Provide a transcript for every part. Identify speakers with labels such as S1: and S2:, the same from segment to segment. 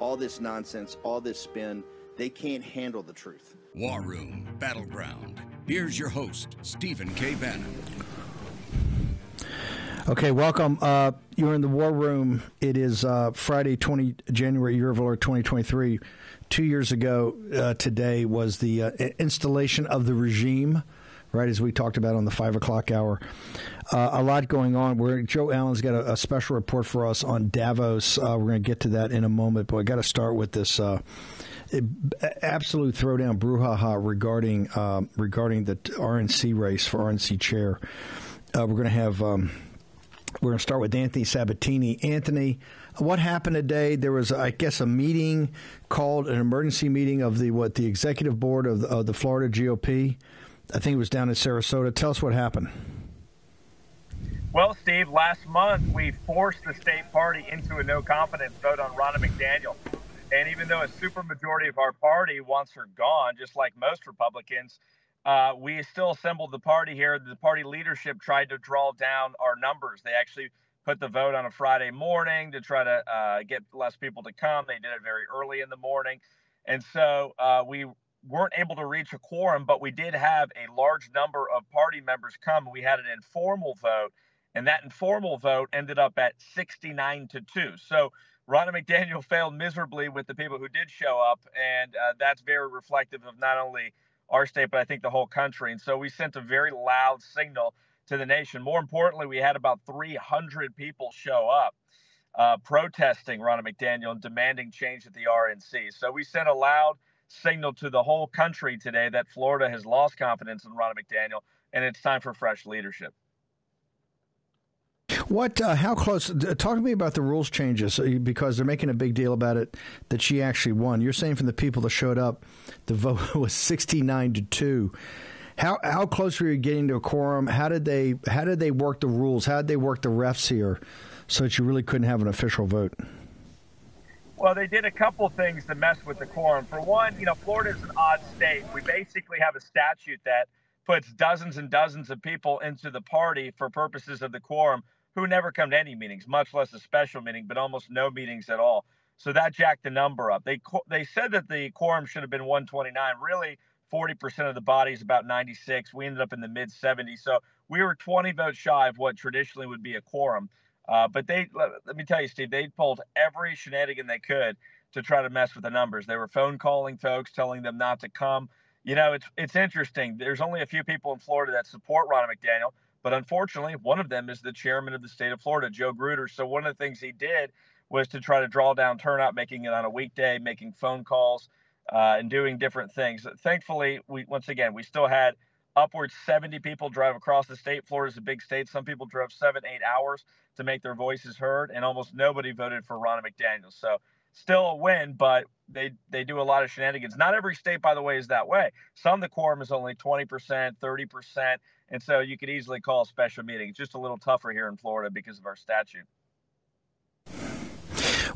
S1: All this nonsense, all this spin, they can't handle the truth.
S2: War Room Battleground. Here's your host, Stephen K. Bannon.
S3: Okay, welcome. Uh, you're in the war room. It is uh, Friday, 20 January, year of Lord 2023. Two years ago uh, today was the uh, installation of the regime, right, as we talked about on the 5 o'clock hour. Uh, a lot going on. Where Joe Allen's got a, a, special report for us on Davos. Uh, we're going to get to that in a moment, but I got to start with this absolute throwdown brouhaha regarding um, regarding the RNC race for RNC chair. we're going to have. Um, we're going to start with Anthony Sabatini. Anthony, what happened today? There was, I guess, a meeting called an emergency meeting of the what the executive board of of the Florida GOP. I think it was down in Sarasota. Tell us what happened.
S4: Well, Steve, last month we forced the state party into a no confidence vote on Ronna McDaniel. And even though a supermajority of our party wants her gone, just like most Republicans, uh, we still assembled the party here. The party leadership tried to draw down our numbers. They actually put the vote on a Friday morning to try to uh, get less people to come. They did it very early in the morning. And so uh, we weren't able to reach a quorum, but we did have a large number of party members come. We had an informal vote, and that informal vote ended up at 69 to 2. So Ronna McDaniel failed miserably with the people who did show up, and uh, that's very reflective of not only our state, but I think the whole country. And so we sent a very loud signal to the nation. More importantly, we had about 300 people show up uh, protesting Ronna McDaniel and demanding change at the RNC. So we sent a loud signal to the whole country today that Florida has lost confidence in Ronna McDaniel and it's time for fresh leadership.
S3: What? Uh, how close? Talk to me about the rules changes uh, because they're making a big deal about it that she actually won. You're saying from the people that showed up, the vote was 69 to two. How how close were you getting to a quorum? How did they how did they work the rules? How did they work the refs here, so that you really couldn't have an official vote?
S4: Well, they did a couple things to mess with the quorum. For one, you know, Florida is an odd state. We basically have a statute that puts dozens and dozens of people into the party for purposes of the quorum who never come to any meetings, much less a special meeting, but almost no meetings at all. So that jacked the number up. They they said that the quorum should have been 129. Really, 40% of the body is about 96. We ended up in the mid 70s. So we were 20 votes shy of what traditionally would be a quorum. Uh, but they let, let me tell you, Steve, they pulled every shenanigan they could to try to mess with the numbers. They were phone calling folks, telling them not to come. You know, it's it's interesting. There's only a few people in Florida that support Ron McDaniel. But unfortunately, one of them is the chairman of the state of Florida, Joe Gruters. So one of the things he did was to try to draw down turnout, making it on a weekday, making phone calls, uh, and doing different things. Thankfully, we once again we still had upwards 70 people drive across the state. Florida's a big state. Some people drove seven, eight hours to make their voices heard, and almost nobody voted for Ron McDaniel. So still a win, but they they do a lot of shenanigans. Not every state, by the way, is that way. Some the quorum is only 20%, 30%. And so you could easily call a special meeting. It's just a little tougher here in Florida because of our statute.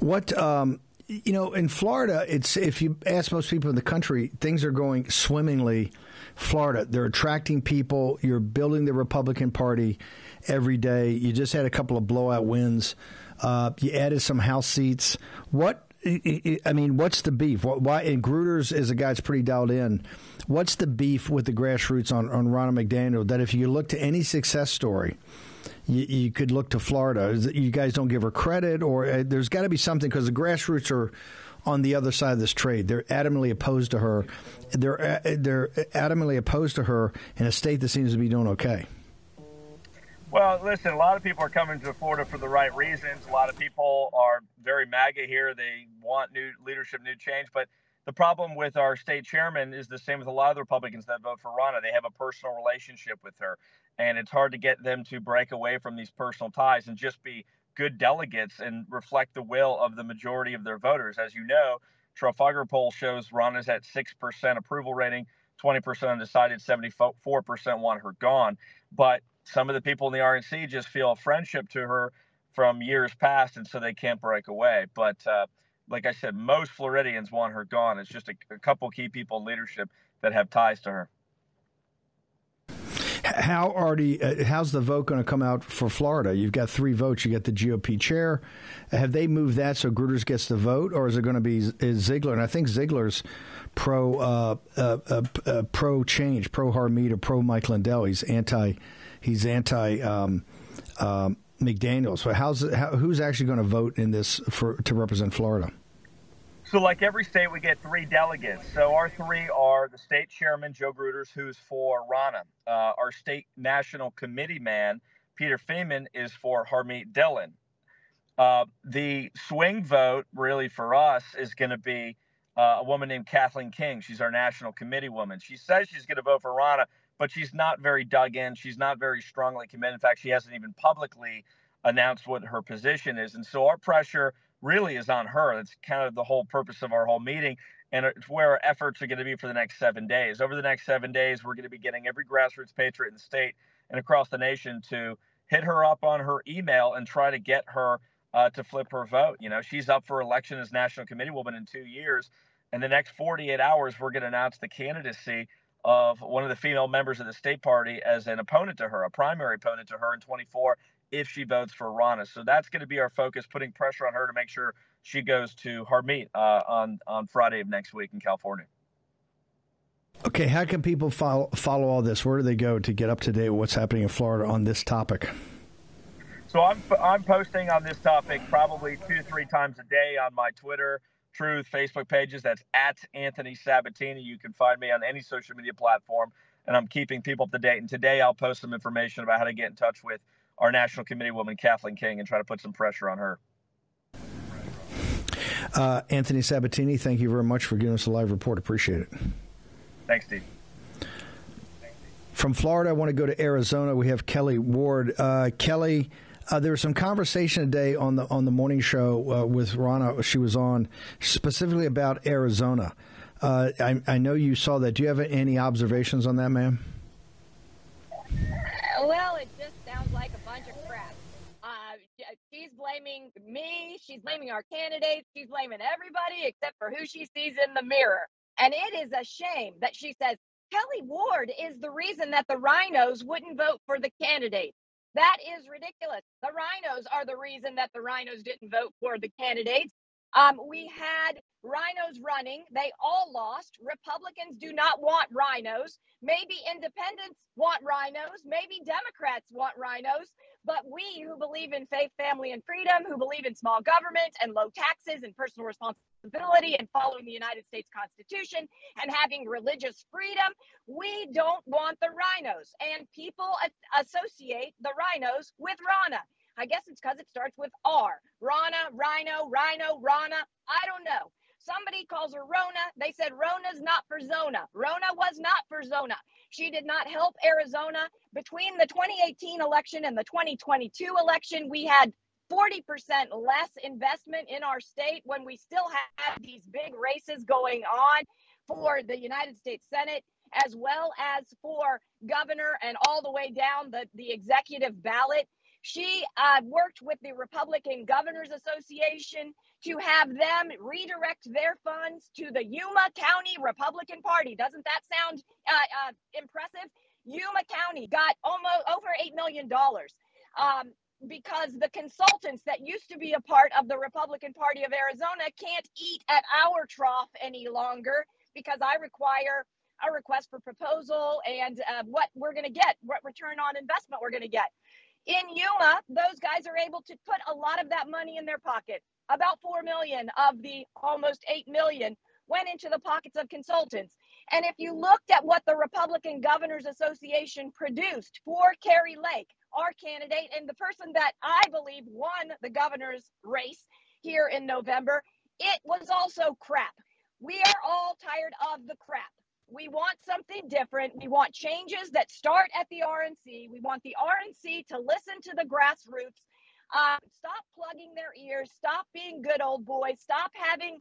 S3: What um, you know, in Florida, it's if you ask most people in the country, things are going swimmingly. Florida, they're attracting people. You're building the Republican Party every day. You just had a couple of blowout wins. Uh, you added some House seats. What I mean, what's the beef? Why? And Gruters is a guy that's pretty dialed in. What's the beef with the grassroots on on Ronna McDaniel? That if you look to any success story, you, you could look to Florida. You guys don't give her credit, or uh, there's got to be something because the grassroots are on the other side of this trade. They're adamantly opposed to her. They're uh, they're adamantly opposed to her in a state that seems to be doing okay.
S4: Well, listen, a lot of people are coming to Florida for the right reasons. A lot of people are very MAGA here. They want new leadership, new change. But the problem with our state chairman is the same with a lot of the Republicans that vote for Ronna. They have a personal relationship with her, and it's hard to get them to break away from these personal ties and just be good delegates and reflect the will of the majority of their voters. As you know, Trafalgar poll shows Ronna's at 6% approval rating, 20% undecided, 74% want her gone. But some of the people in the RNC just feel a friendship to her from years past, and so they can't break away. But uh, like I said, most Floridians want her gone. It's just a, a couple key people in leadership that have ties to her.
S3: How already? Uh, how's the vote going to come out for Florida? You've got three votes. You got the GOP chair. Have they moved that so Gruters gets the vote, or is it going to be is Ziegler? And I think Ziegler's pro uh, uh, uh, uh pro change, pro Harmeet, pro Mike Lindell. He's anti. He's anti. Um, um, McDaniel. So how's how, who's actually going to vote in this for to represent Florida?
S4: So, like every state, we get three delegates. So, our three are the state chairman, Joe Gruters, who's for Ronna. Uh, our state national committee man, Peter Feaman, is for Harmeet Dillon. Uh, the swing vote, really, for us, is going to be uh, a woman named Kathleen King. She's our national committee woman. She says she's going to vote for Rauna, but she's not very dug in. She's not very strongly committed. In fact, she hasn't even publicly announced what her position is. And so, our pressure really is on her. That's kind of the whole purpose of our whole meeting. And it's where our efforts are going to be for the next seven days. Over the next seven days, we're going to be getting every grassroots patriot in the state and across the nation to hit her up on her email and try to get her uh, to flip her vote. You know, she's up for election as National Committee Woman in two years. In the next 48 hours, we're going to announce the candidacy of one of the female members of the state party as an opponent to her, a primary opponent to her in 24 if she votes for Ronna. So that's going to be our focus, putting pressure on her to make sure she goes to Harmeet uh, on on Friday of next week in California.
S3: Okay, how can people follow follow all this? Where do they go to get up to date with what's happening in Florida on this topic?
S4: So I'm I'm posting on this topic probably two three times a day on my Twitter, Truth, Facebook pages. That's at Anthony Sabatini. You can find me on any social media platform, and I'm keeping people up to date. And today I'll post some information about how to get in touch with our national committee woman, Kathleen King, and try to put some pressure on her.
S3: Uh, Anthony Sabatini, thank you very much for giving us a live report. Appreciate it.
S4: Thanks, Steve.
S3: From Florida, I want to go to Arizona. We have Kelli Ward. Uh, Kelli, uh, there was some conversation today on the on the morning show uh, with Ronna. She was on specifically about Arizona. Uh, I, I, know you saw that. Do you have any observations on that, ma'am?
S5: Well, it just sounds like a she's blaming me. She's blaming our candidates. She's blaming everybody except for who she sees in the mirror. And it is a shame that she says Kelli Ward is the reason that the rhinos wouldn't vote for the candidate. That is ridiculous. The rhinos are the reason that the rhinos didn't vote for the candidates. Um, we had rhinos running. They all lost. Republicans do not want rhinos. Maybe independents want rhinos. Maybe Democrats want rhinos. But we who believe in faith, family, and freedom, who believe in small government and low taxes and personal responsibility and following the United States Constitution and having religious freedom, we don't want the rhinos. And people associate the rhinos with Ronna. I guess it's because it starts with R. Ronna, Rhino, Rhino, Ronna. I don't know. Somebody calls her Rona. They said Rona's not for Zona. Rona was not for Zona. She did not help Arizona. Between the 2018 election and the 2022 election, we had 40% less investment in our state when we still have these big races going on for the United States Senate, as well as for governor and all the way down the, the executive ballot. She uh, worked with the Republican Governors Association to have them redirect their funds to the Yuma County Republican Party. Doesn't that sound uh, uh, impressive? Yuma County got almost over $8 million. Um, because the consultants that used to be a part of the Republican Party of Arizona can't eat at our trough any longer because I require a request for proposal and uh, what we're going to get, what return on investment we're going to get. In Yuma, those guys are able to put a lot of that money in their pocket. About 4 million of the almost 8 million went into the pockets of consultants. And if you looked at what the Republican Governors Association produced for Kari Lake, our candidate, and the person that I believe won the governor's race here in November, it was also crap. We are all tired of the crap. We want something different. We want changes that start at the RNC. We want the RNC to listen to the grassroots. Uh, stop plugging their ears. Stop being good old boys. Stop having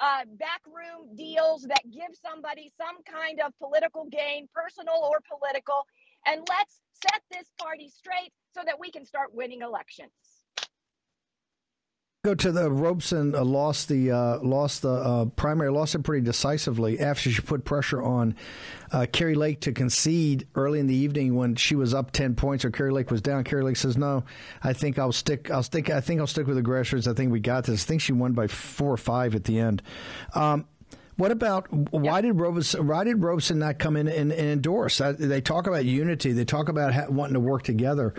S5: uh, backroom deals that give somebody some kind of political gain, personal or political. And let's set this party straight so that we can start winning elections
S3: go to the Robson uh, lost the uh, lost the uh, primary, lost it pretty decisively after she put pressure on uh, Kari Lake to concede early in the evening when she was up ten points or Kari Lake was down. Kari Lake says, "No, I think I'll stick. I'll stick. I think I'll stick with the grassroots. I think we got this. I think she won by four or five at the end." Um, what about why did Robson, why did Robson not come in and, and endorse? They talk about unity. They talk about wanting to work together.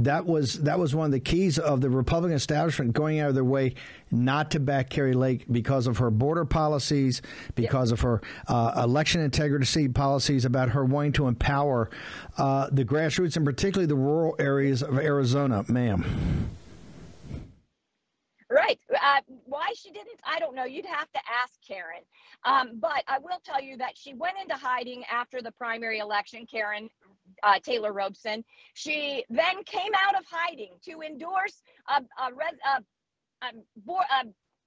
S3: That was that was one of the keys of the Republican establishment going out of their way not to back Kari Lake because of her border policies, because yep. of her uh, election integrity policies, about her wanting to empower uh, the grassroots and particularly the rural areas of Arizona, ma'am.
S5: Right. Uh, why she didn't, I don't know. You'd have to ask Karrin. Um, but I will tell you that she went into hiding after the primary election, Karrin uh, Taylor Robson. She then came out of hiding to endorse a, a, res, a, a, a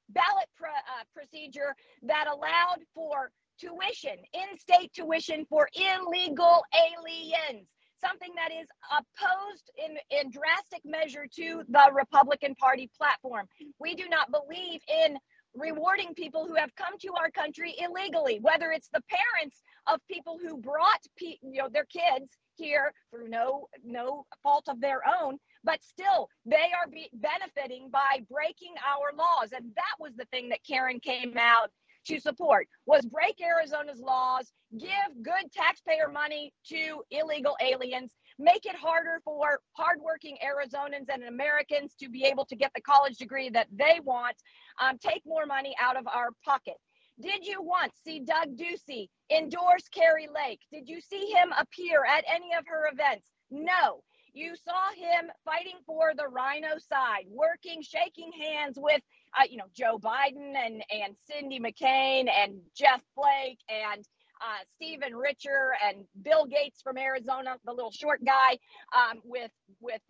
S5: ballot pr- uh, procedure that allowed for tuition, in state tuition for illegal aliens something that is opposed in, in drastic measure to the Republican Party platform. We do not believe in rewarding people who have come to our country illegally, whether it's the parents of people who brought you know their kids here through no no fault of their own, but still they are be benefiting by breaking our laws, and that was the thing that Karrin came out to support was break Arizona's laws, give good taxpayer money to illegal aliens, make it harder for hardworking Arizonans and Americans to be able to get the college degree that they want, um, take more money out of our pocket. Did you once see Doug Ducey endorse Kari Lake? Did you see him appear at any of her events? No. You saw him fighting for the rhino side, working, shaking hands with uh, you know, Joe Biden and and Cindy McCain and Jeff Flake and uh, Stephen Richer and Bill Gates from Arizona, the little short guy um, with with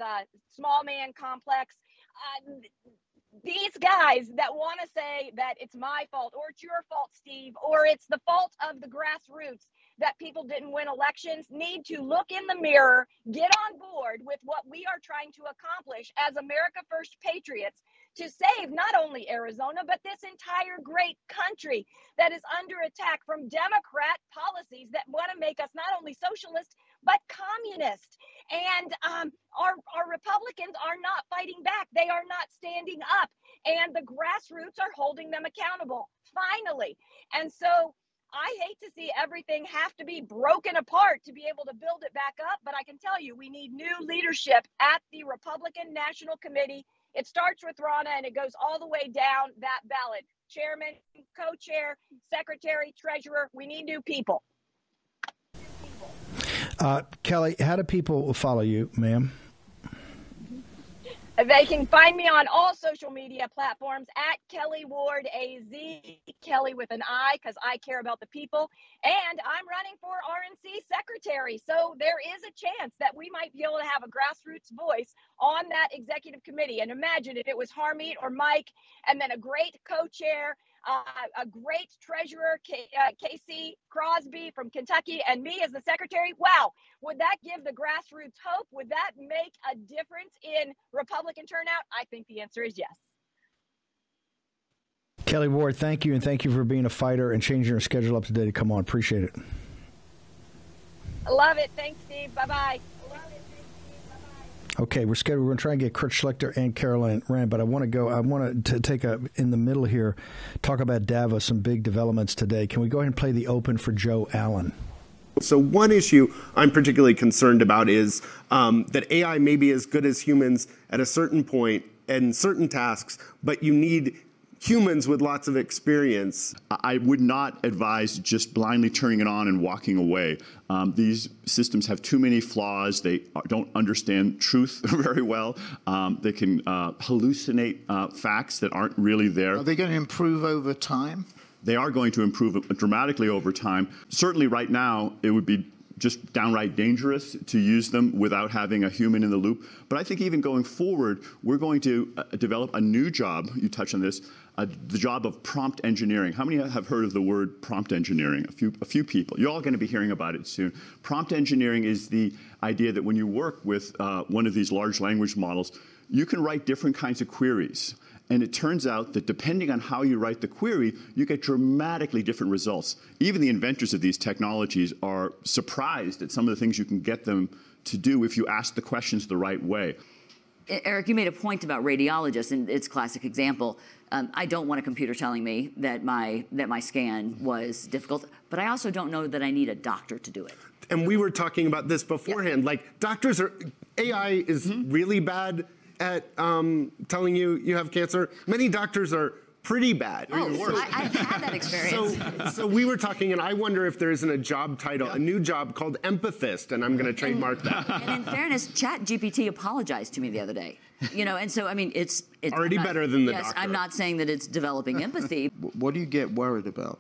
S5: small man complex. Uh, these guys that want to say that it's my fault or it's your fault, Steve, or it's the fault of the grassroots that people didn't win elections need to look in the mirror, get on board with what we are trying to accomplish as America First Patriots to save not only Arizona, but this entire great country that is under attack from Democrat policies that want to make us not only socialist, but communist. And um, our, our Republicans are not fighting back, they are not standing up, and the grassroots are holding them accountable, finally. And so I hate to see everything have to be broken apart to be able to build it back up, but I can tell you we need new leadership at the Republican National Committee it starts with Ronna and it goes all the way down that ballot. Chairman, co chair, secretary, treasurer. We need new people.
S3: Uh, Kelli, how do people follow you, ma'am?
S5: They can find me on all social media platforms at Kelli Ward AZ, Kelli with an I, because I care about the people. And I'm running for secretary. So there is a chance that we might be able to have a grassroots voice on that executive committee. And imagine if it was Harmeet or Mike, and then a great co chair uh, a great treasurer, K- uh, KC Crosbie from Kentucky, and me as the secretary. Wow, would that give the grassroots hope? Would that make a difference in Republican turnout? I think the answer is yes.
S3: Kelli Ward, thank you, and thank you for being a fighter and changing your schedule up today to come on. Appreciate it.
S5: I love it. Thanks, Steve. Bye bye.
S3: Okay, we're scheduled. We're going to try and get Kurt Schlichter and Caroline Wren, but I want to go. I want to take a in the middle here, talk about Davos. Some big developments today. Can we go ahead and play the open for Joe Allen?
S6: So one issue I'm particularly concerned about is um, that AI may be as good as humans at a certain point and certain tasks, but you need humans with lots of experience.
S7: I would not advise just blindly turning it on and walking away. Um, these systems have too many flaws. They don't understand truth very well. Um, they can uh, hallucinate uh, facts that aren't really there.
S8: Are they going to improve over time?
S7: They are going to improve dramatically over time. Certainly, right now, it would be just downright dangerous to use them without having a human in the loop. But I think even going forward, we're going to uh, develop a new job. You touched on this, uh, the job of prompt engineering. How many have heard of the word prompt engineering? A few, a few people. You're all going to be hearing about it soon. Prompt engineering is the idea that when you work with uh, one of these large language models, you can write different kinds of queries. And it turns out that depending on how you write the query, you get dramatically different results. Even the inventors of these technologies are surprised at some of the things you can get them to do if you ask the questions the right way.
S8: Eric, you made a point about radiologists, and it's a classic example. Um, I don't want a computer telling me that my that my scan was difficult, but I also don't know that I need a doctor to do it.
S6: And we were talking about this beforehand. Like doctors are AI is mm-hmm. really bad at um, telling you you have cancer. Many doctors are pretty bad.
S8: Oh, I, have had that experience.
S6: So, so we were talking, and I wonder if there isn't a job title, a new job called empathist, and I'm going to trademark
S8: and,
S6: that.
S8: And in fairness, Chat GPT apologized to me the other day. You know, and so I mean, it's, it's
S6: already not, better than the
S8: yes,
S6: doctor.
S8: I'm not saying that it's developing empathy.
S9: What do you get worried about?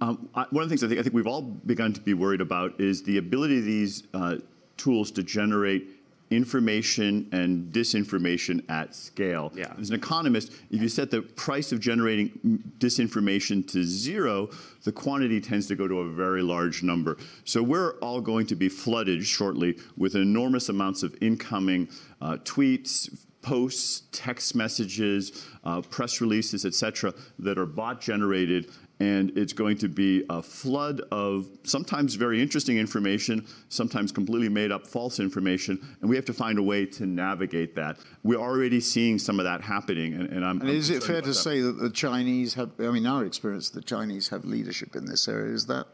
S7: Um, I, one of the things I think I think we've all begun to be worried about is the ability of these uh, tools to generate information and disinformation at scale.
S6: Yeah.
S7: As an economist, if you set the price of generating disinformation to zero, the quantity tends to go to a very large number. So we're all going to be flooded shortly with enormous amounts of incoming uh, tweets, posts, text messages, uh, press releases, et cetera, that are bot generated and it's going to be a flood of sometimes very interesting information, sometimes completely made up false information, and we have to find a way to navigate that. We're already seeing some of that happening, and, and I'm.
S9: And
S7: I'm
S9: is it fair to
S7: that.
S9: say that the Chinese have? I mean, our experience, the Chinese have leadership in this area. Is that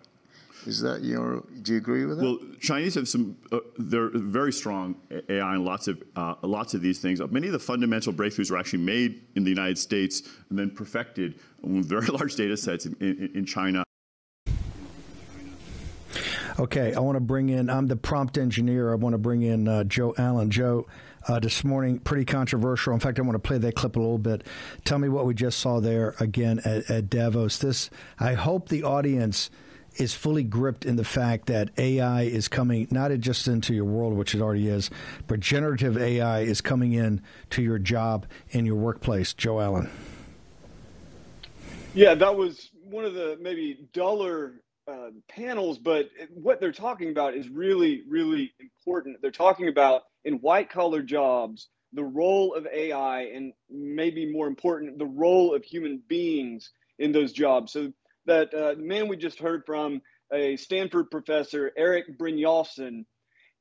S9: is that your? Do you agree with that?
S7: Well, Chinese have some. Uh, they're very strong AI and lots of uh, lots of these things. Many of the fundamental breakthroughs were actually made in the United States and then perfected with very large data sets in, in, in China.
S3: Okay, I want to bring in. I'm the prompt engineer. I want to bring in uh, Joe Allen. Joe, uh, this morning, pretty controversial. In fact, I want to play that clip a little bit. Tell me what we just saw there again at, at Davos. This, I hope the audience is fully gripped in the fact that AI is coming not just into your world, which it already is, but generative AI is coming in to your job in your workplace. Joe Allen.
S10: Yeah, that was one of the maybe duller uh, panels, but what they're talking about is really, really important. They're talking about in white collar jobs the role of AI and maybe more important, the role of human beings in those jobs. So that uh, man we just heard from, a Stanford professor, Eric Brynjolfsson,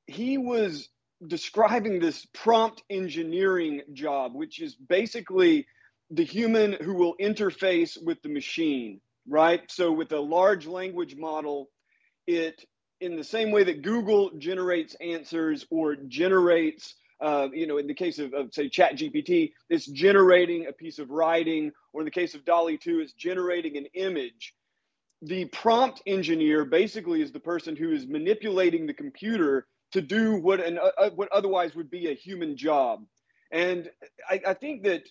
S10: he was describing this prompt engineering job, which is basically the human who will interface with the machine, right? So with a large language model, it in the same way that Google generates answers or generates uh, you know, in the case of, of, say, ChatGPT, it's generating a piece of writing, or in the case of DALL-E 2, it's generating an image. The prompt engineer basically is the person who is manipulating the computer to do what an uh, uh, what otherwise would be a human job. And I, I think that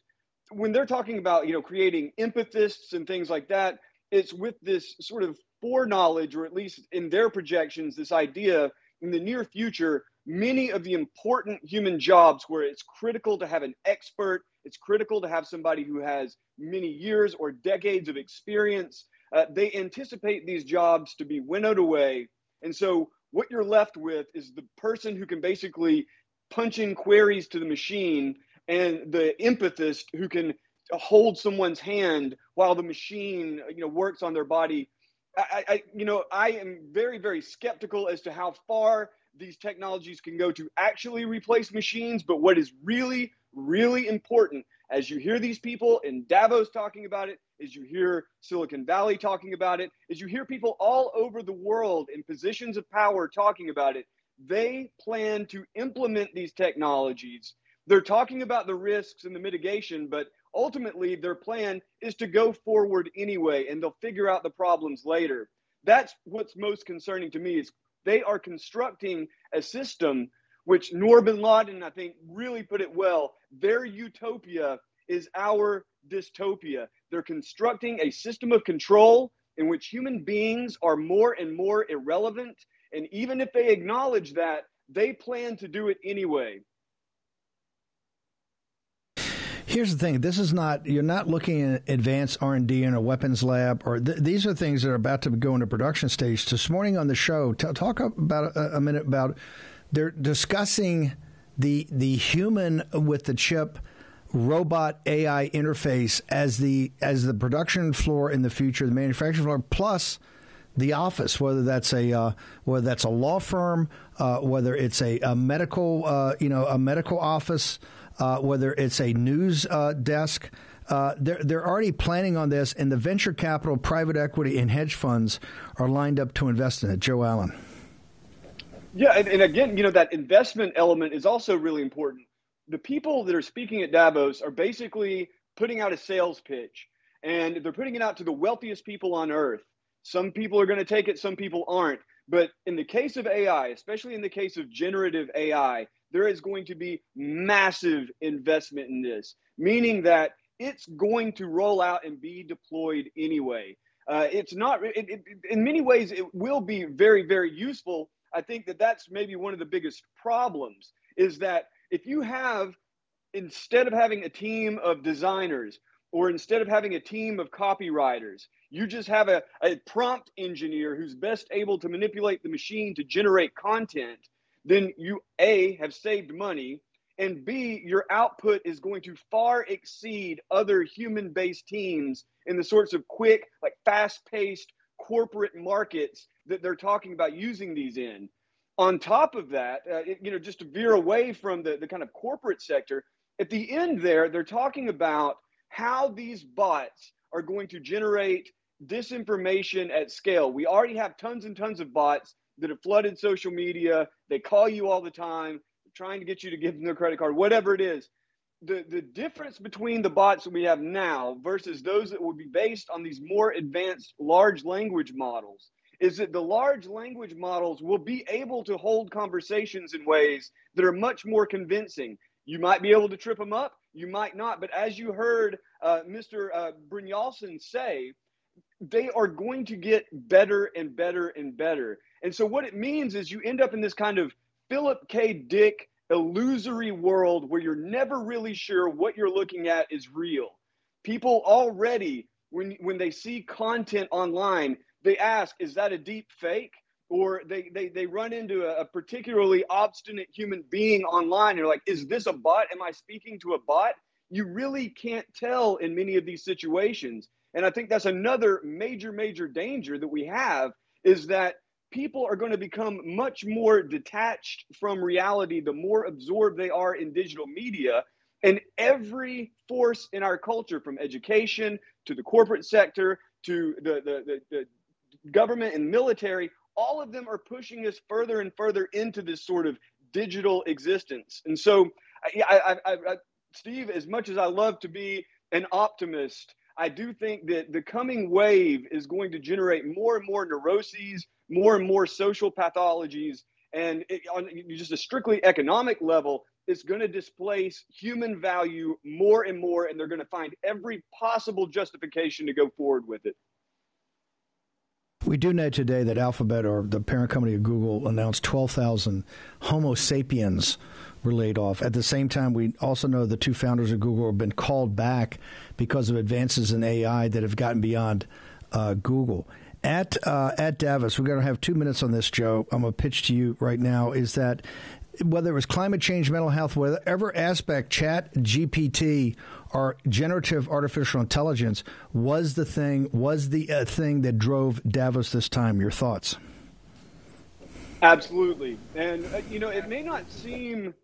S10: when they're talking about you know creating empathists and things like that, it's with this sort of foreknowledge, or at least in their projections, this idea in the near future many of the important human jobs where it's critical to have an expert, it's critical to have somebody who has many years or decades of experience. Uh, they anticipate these jobs to be winnowed away. And so, what you're left with is the person who can basically punch in queries to the machine and the empathist who can hold someone's hand while the machine you know works on their body I, I, you know i am very very skeptical as to how far these technologies can go to actually replace machines. But what is really, really important as you hear these people in Davos talking about it, as you hear Silicon Valley talking about it, as you hear people all over the world in positions of power talking about it, they plan to implement these technologies. They're talking about the risks and the mitigation, but ultimately their plan is to go forward anyway, and they'll figure out the problems later. That's what's most concerning to me is they are constructing a system which Noor bin Laden, I think, really put it well. Their utopia is our dystopia. They're constructing a system of control in which human beings are more and more irrelevant. And even if they acknowledge that, they plan to do it anyway.
S3: Here's the thing: this is not you're not looking at advanced R and D in a weapons lab, or th- these are things that are about to go into production stage. This morning on the show, t- talk about a, a minute about they're discussing the the human with the chip robot AI interface as the as the production floor in the future, the manufacturing floor, plus the office, whether that's a uh, whether that's a law firm, uh, whether it's a, a medical uh, you know a medical office, uh, whether it's a news uh, desk. Uh, they're they're already planning on this, and the venture capital, private equity, and hedge funds are lined up to invest in it. Joe Allen.
S10: Yeah, and, and again, you know that investment element is also really important. The people that are speaking at Davos are basically putting out a sales pitch, and they're putting it out to the wealthiest people on earth. Some people are going to take it, some people aren't. But in the case of AI, especially in the case of generative AI, there is going to be massive investment in this, meaning that it's going to roll out and be deployed anyway. Uh, it's not, it, it, in many ways, it will be very, very useful. I think that that's maybe one of the biggest problems is that if you have, instead of having a team of designers or instead of having a team of copywriters, you just have a, a prompt engineer who's best able to manipulate the machine to generate content then you A, have saved money, and B, your output is going to far exceed other human based teams in the sorts of quick, like fast paced corporate markets that they're talking about using these in. On top of that, uh, it, you know, just to veer away from the, the kind of corporate sector, at the end there, they're talking about how these bots are going to generate disinformation at scale. We already have tons and tons of bots that have flooded social media. They call you all the time, trying to get you to give them their credit card, whatever it is. The, the difference between the bots that we have now versus those that will be based on these more advanced large language models is that the large language models will be able to hold conversations in ways that are much more convincing. You might be able to trip them up, you might not. But as you heard uh, Mr. Uh, Brynjolfsson say, they are going to get better and better and better. And so what it means is you end up in this kind of Philip K. Dick illusory world where you're never really sure what you're looking at is real. People already, when when they see content online, they ask, is that a deep fake? Or they they, they run into a, a particularly obstinate human being online are like, is this a bot? Am I speaking to a bot? You really can't tell in many of these situations. And I think that's another major, major danger that we have is that people are going to become much more detached from reality the more absorbed they are in digital media. And every force in our culture, from education to the corporate sector to the, the, the, the government and military, all of them are pushing us further and further into this sort of digital existence. And so, I, I, I, Steve, as much as I love to be an optimist, I do think that the coming wave is going to generate more and more neuroses, more and more social pathologies, and it, on just a strictly economic level, it's going to displace human value more and more, and they're going to find every possible justification to go forward with it.
S3: We do know today that Alphabet, or the parent company of Google, announced 12,000 Homo sapiens were laid off. At the same time, we also know the two founders of Google have been called back because of advances in AI that have gotten beyond uh, Google. At uh, at Davos, we're going to have two minutes on this, Joe. I'm going to pitch to you right now. Is that whether it was climate change, mental health, whatever aspect, Chat GPT or generative artificial intelligence was the thing was the uh, thing that drove Davos this time. Your thoughts?
S10: Absolutely, and uh, you know it may not seem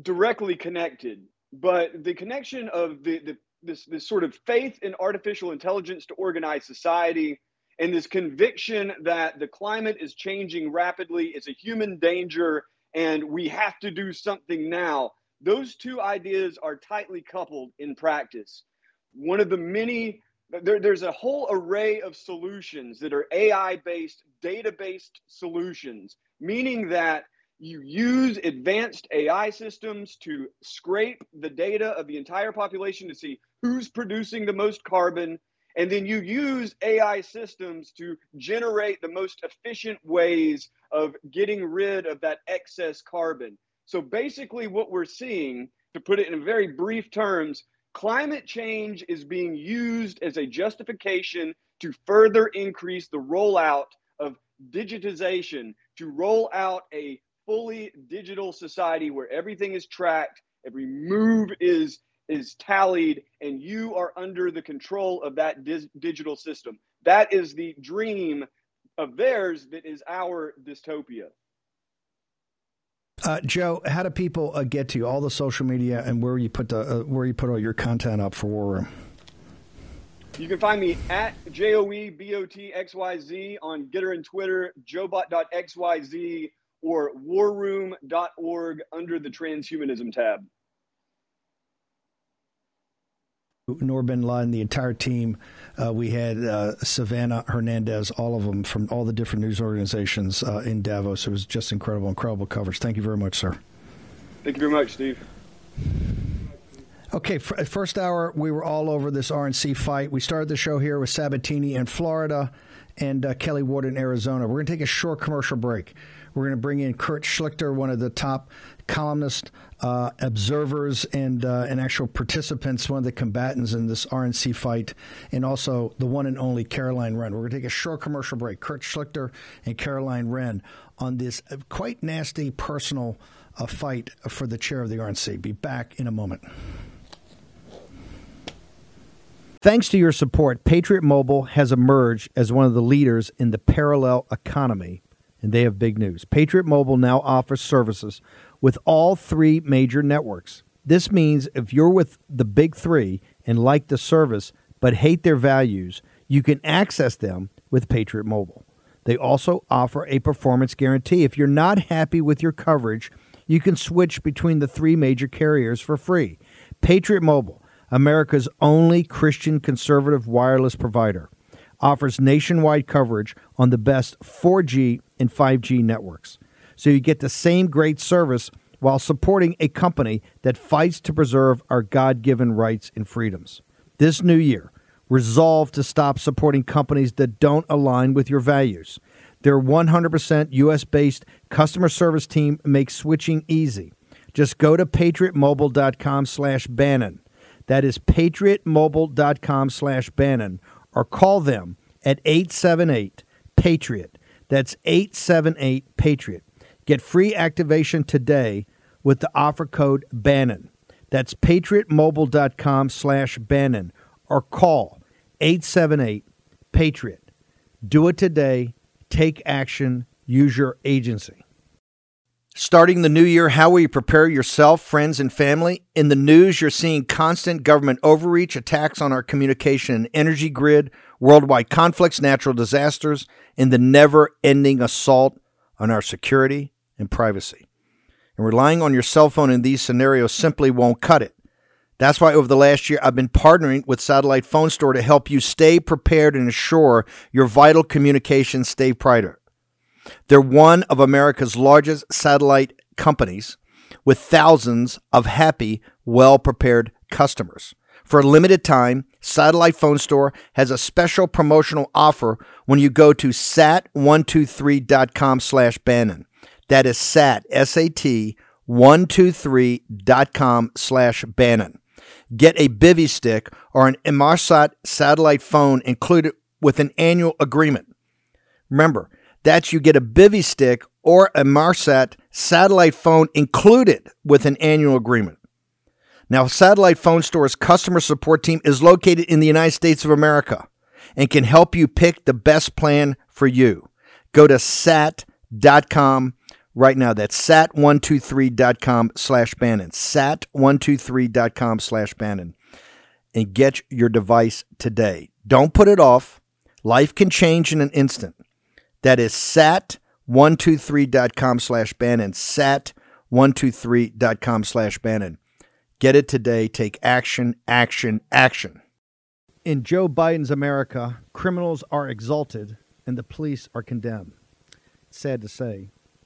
S10: directly connected, but the connection of the, the this this sort of faith in artificial intelligence to organize society and this conviction that the climate is changing rapidly, it's a human danger, and we have to do something now. Those two ideas are tightly coupled in practice. One of the many there, there's a whole array of solutions that are AI based, data based solutions, meaning that you use advanced AI systems to scrape the data of the entire population to see who's producing the most carbon. and then you use AI systems to generate the most efficient ways of getting rid of that excess carbon. So basically, what we're seeing, to put it in very brief terms, climate change is being used as a justification to further increase the rollout of digitization, to roll out a fully digital society where everything is tracked, every move is is tallied and you are under the control of that dis- digital system. That is the dream of theirs that is our dystopia.
S3: Uh, Joe, how do people uh, get to you? All the social media and where you put the uh, where you put all your content up for War Room.
S10: You can find me at J O E B O T X Y Z on Gettr and Twitter, joebot.xyz, or warroom.org under the transhumanism tab.
S3: Noor bin Laden, the entire team. Uh, we had uh, Savannah Hernandez, all of them from all the different news organizations uh, in Davos. It was just incredible, incredible coverage. Thank you very much, sir.
S10: Thank you very much, Steve.
S3: Okay, first hour, we were all over this RNC fight. We started the show here with Sabatini in Florida and uh, Kelli Ward in Arizona. We're going to take a short commercial break. We're going to bring in Kurt Schlichter, one of the top columnists, uh, observers, and uh, and actual participants, one of the combatants in this RNC fight, and also the one and only Caroline Wren. We're going to take a short commercial break. Kurt Schlichter and Caroline Wren on this quite nasty personal uh, fight for the chair of the RNC. Be back in a moment. Thanks to your support, Patriot Mobile has emerged as one of the leaders in the parallel economy and they have big news. Patriot Mobile now offers services with all three major networks. This means if you're with the big three and like the service but hate their values, you can access them with Patriot Mobile. They also offer a performance guarantee. If you're not happy with your coverage, you can switch between the three major carriers for free. Patriot Mobile, America's only Christian conservative wireless provider offers nationwide coverage on the best 4G and 5G networks. So you get the same great service while supporting a company that fights to preserve our God given rights and freedoms. This new year, resolve to stop supporting companies that don't align with your values. Their 100% US based customer service team makes switching easy. Just go to patriotmobile.com slash Bannon. That is patriotmobile.com slash Bannon or call them at 878 Patriot. That's 878 Patriot. Get free activation today with the offer code Bannon. That's patriotmobile.com slash Bannon or call 878 Patriot. Do it today. Take action. Use your agency. Starting the new year, how will you prepare yourself, friends, and family? In the news, you're seeing constant government overreach, attacks on our communication and energy grid, worldwide conflicts, natural disasters, and the never ending assault on our security and privacy. And relying on your cell phone in these scenarios simply won't cut it. That's why over the last year, I've been partnering with Satellite Phone Store to help you stay prepared and ensure your vital communications stay brighter. They're one of America's largest satellite companies with thousands of happy, well prepared customers. For a limited time, Satellite Phone Store has a special promotional offer when you go to sat123.com slash Bannon. That is sat, S-A-T, 123.com slash Bannon. Get a Bivy stick or an Inmarsat satellite phone included with an annual agreement. Remember, that's you get a Bivy stick or a Inmarsat satellite phone included with an annual agreement. Now, Satellite Phone Store's customer support team is located in the United States of America and can help you pick the best plan for you. Go to sat.com right now. That's sat123.com slash Bannon. Sat123.com slash Bannon. And get your device today. Don't put it off. Life can change in an instant. That is sat123.com slash Bannon. Sat123.com slash Bannon. Get it today. Take action, action, action. In Joe Biden's America, criminals are exalted and the police are condemned. Sad to say,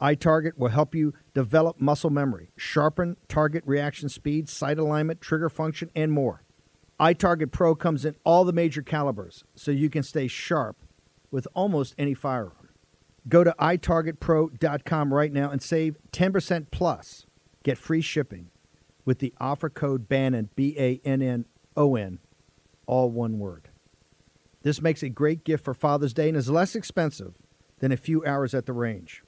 S11: iTarget will help you develop muscle memory, sharpen target reaction speed, sight alignment, trigger function, and more. iTarget Pro comes in all the major calibers, so you can stay sharp with almost any firearm. Go to itargetpro.com right now and save 10% plus. Get free shipping with the offer code BANNON, B A N N O N, all one word. This makes a great gift for Father's Day and is less expensive than a few hours at the range.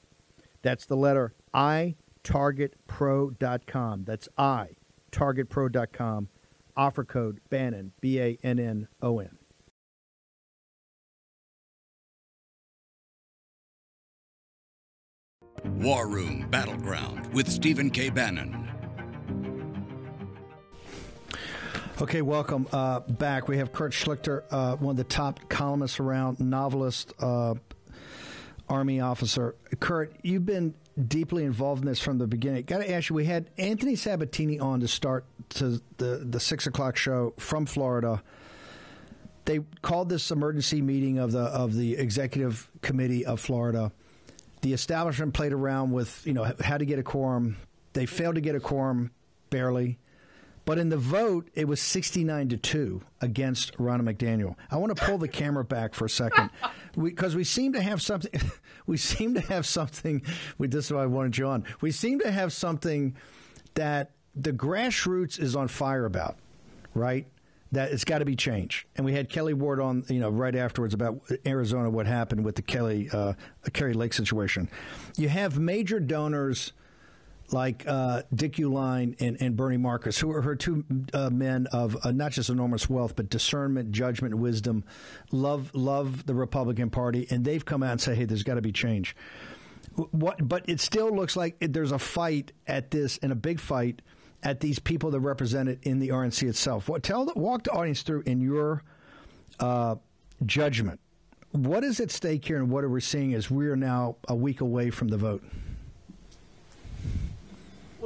S11: That's the letter I, targetpro.com. That's I, targetpro.com. Offer code BANNON, B A N N O N.
S2: War Room Battleground with Stephen K. Bannon.
S3: Okay, welcome uh, back. We have Kurt Schlichter, uh, one of the top columnists around, novelist, uh, Army officer. Kurt, you've been deeply involved in this from the beginning. Got to ask you, we had Anthony Sabatini on to start to the, the six o'clock show from Florida. They called this emergency meeting of the of the executive committee of Florida. The establishment played around with you know how to get a quorum. They failed to get a quorum barely. But in the vote, it was 69 to 2 against Ronna McDaniel. I want to pull the camera back for a second because we, we, seem to have something. We seem to have something. We, this is why I wanted you on. We seem to have something that the grassroots is on fire about, right? That it's got to be changed. And we had Kelli Ward on, you know, right afterwards about Arizona, what happened with the Kelli uh, Kari Lake situation. You have major donors like uh, Dick Uihlein and, and, Bernie Marcus, who are her two uh, men of uh, not just enormous wealth, but discernment, judgment, wisdom, love love the Republican Party, and they've come out and say, "Hey, there's got to be change." What, but it still looks like there's a fight at this, and a big fight at these people that represent it in the RNC itself. What tell walk the audience through in your uh, judgment. What is at stake here, and what are we seeing as we are now a week away from the vote?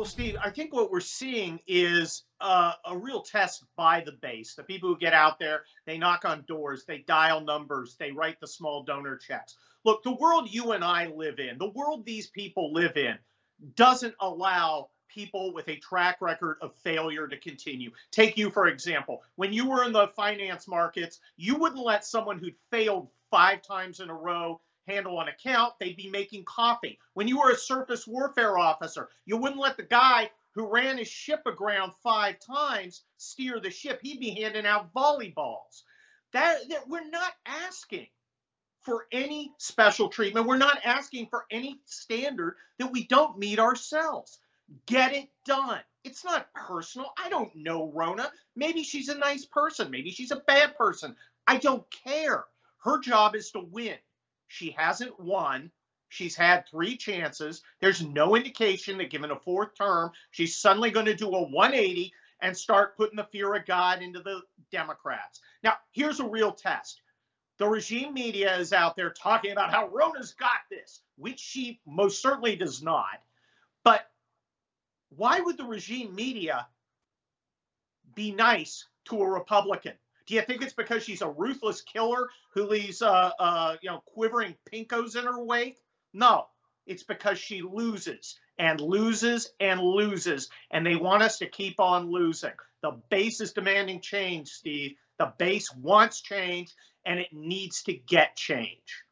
S12: Well, Steve, I think what we're seeing is uh, a real test by the base. The people who get out there, they knock on doors, they dial numbers, they write the small donor checks. Look, the world you and I live in, the world these people live in, doesn't allow people with a track record of failure to continue. Take you, for example. When you were in the finance markets, you wouldn't let someone who'd failed five times in a row handle an account, they'd be making coffee. When you were a surface warfare officer, you wouldn't let the guy who ran his ship aground five times steer the ship. He'd be handing out volleyballs. That, that we're not asking for any special treatment. We're not asking for any standard that we don't meet ourselves. Get it done. It's not personal. I don't know Ronna. Maybe she's a nice person. Maybe she's a bad person. I don't care. Her job is to win. She hasn't won. She's had three chances. There's no indication that given a fourth term, she's suddenly going to do a 180 and start putting the fear of God into the Democrats. Now, here's a real test. The regime media is out there talking about how Ronna's got this, which she most certainly does not. But why would the regime media be nice to a Republican? Do you think it's because she's a ruthless killer who leaves, uh, uh, you know, quivering pinkos in her wake? No, it's because she loses and loses and loses, and they want us to keep on losing. The base is demanding change, Steve. The base wants change, and it needs to get change.